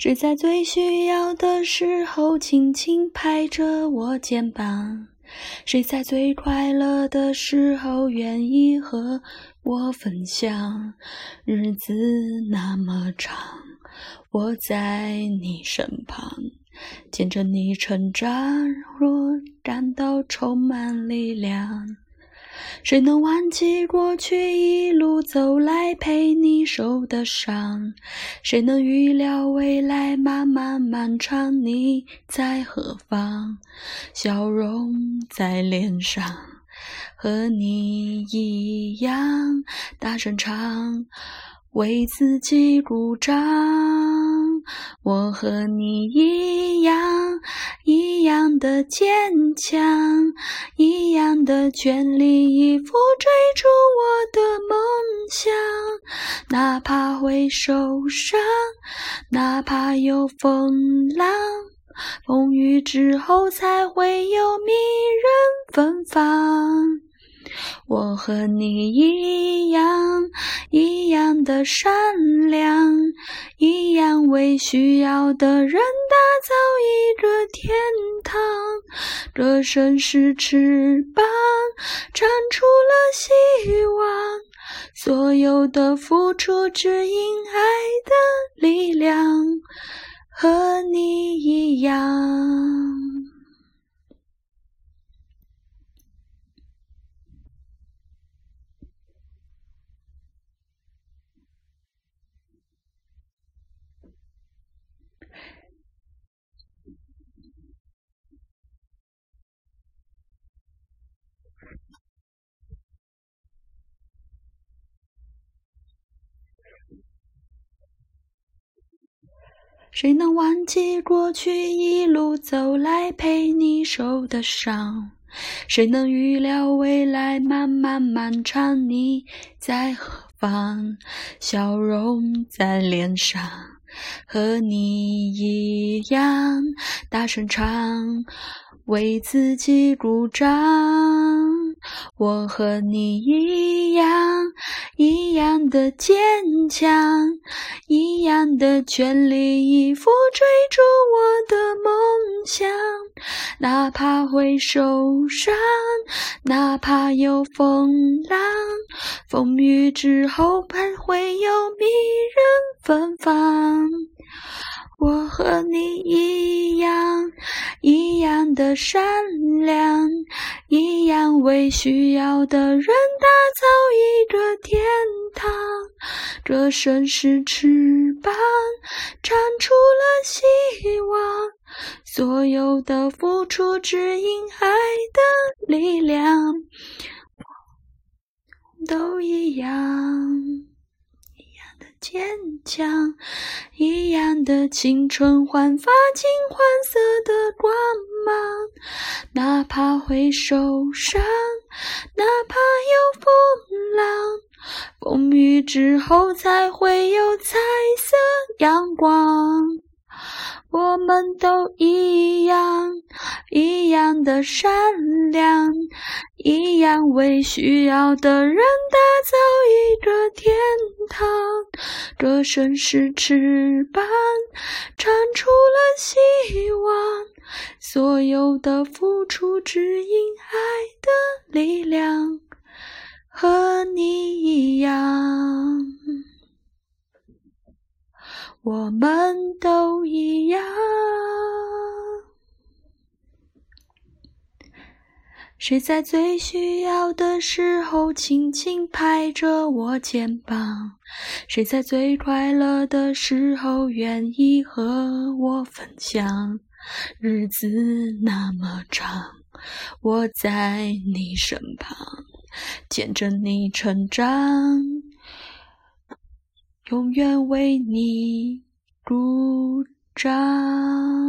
谁在最需要的时候轻轻拍着我肩膀？谁在最快乐的时候愿意和我分享？日子那么长，我在你身旁，见着你成长，若感到充满力量。谁能忘记过去一路走来陪你受的伤？谁能预料未来漫漫漫长你在何方？笑容在脸上，和你一样大声唱，为自己鼓掌。我和你一样，一样的坚强，一样的全力以赴追逐我的梦想。哪怕会受伤，哪怕有风浪，风雨之后才会有迷人芬芳。我和你一样，一样的善良，一样为需要的人打造一个天堂。歌声是翅膀，唱出了希望。所有的付出，只因爱的力量，和你一样。谁能忘记过去一路走来陪你受的伤？谁能预料未来漫漫漫长你在何方？笑容在脸上，和你一样大声唱，为自己鼓掌。我和你一样，一样的坚强，一样的全力以赴追逐我的梦想。哪怕会受伤，哪怕有风浪，风雨之后还会有迷人芬芳。我和你一样，一样的善良，一样为需要的人打造一个天堂。歌声是翅膀，长出了希望。所有的付出，只因爱的力量，都一样。一样的坚强一的青春，焕发金黄色的光芒。哪怕会受伤，哪怕有风浪，风雨之后才会有彩色阳光。我们都一样，一样的善良，一样为需要的人打造一个天堂。歌声是翅膀，唱出了希望。所有的付出，只因爱的力量，和你一样。我们都一样。谁在最需要的时候轻轻拍着我肩膀？谁在最快乐的时候愿意和我分享？日子那么长，我在你身旁，见证你成长。永远为你鼓掌。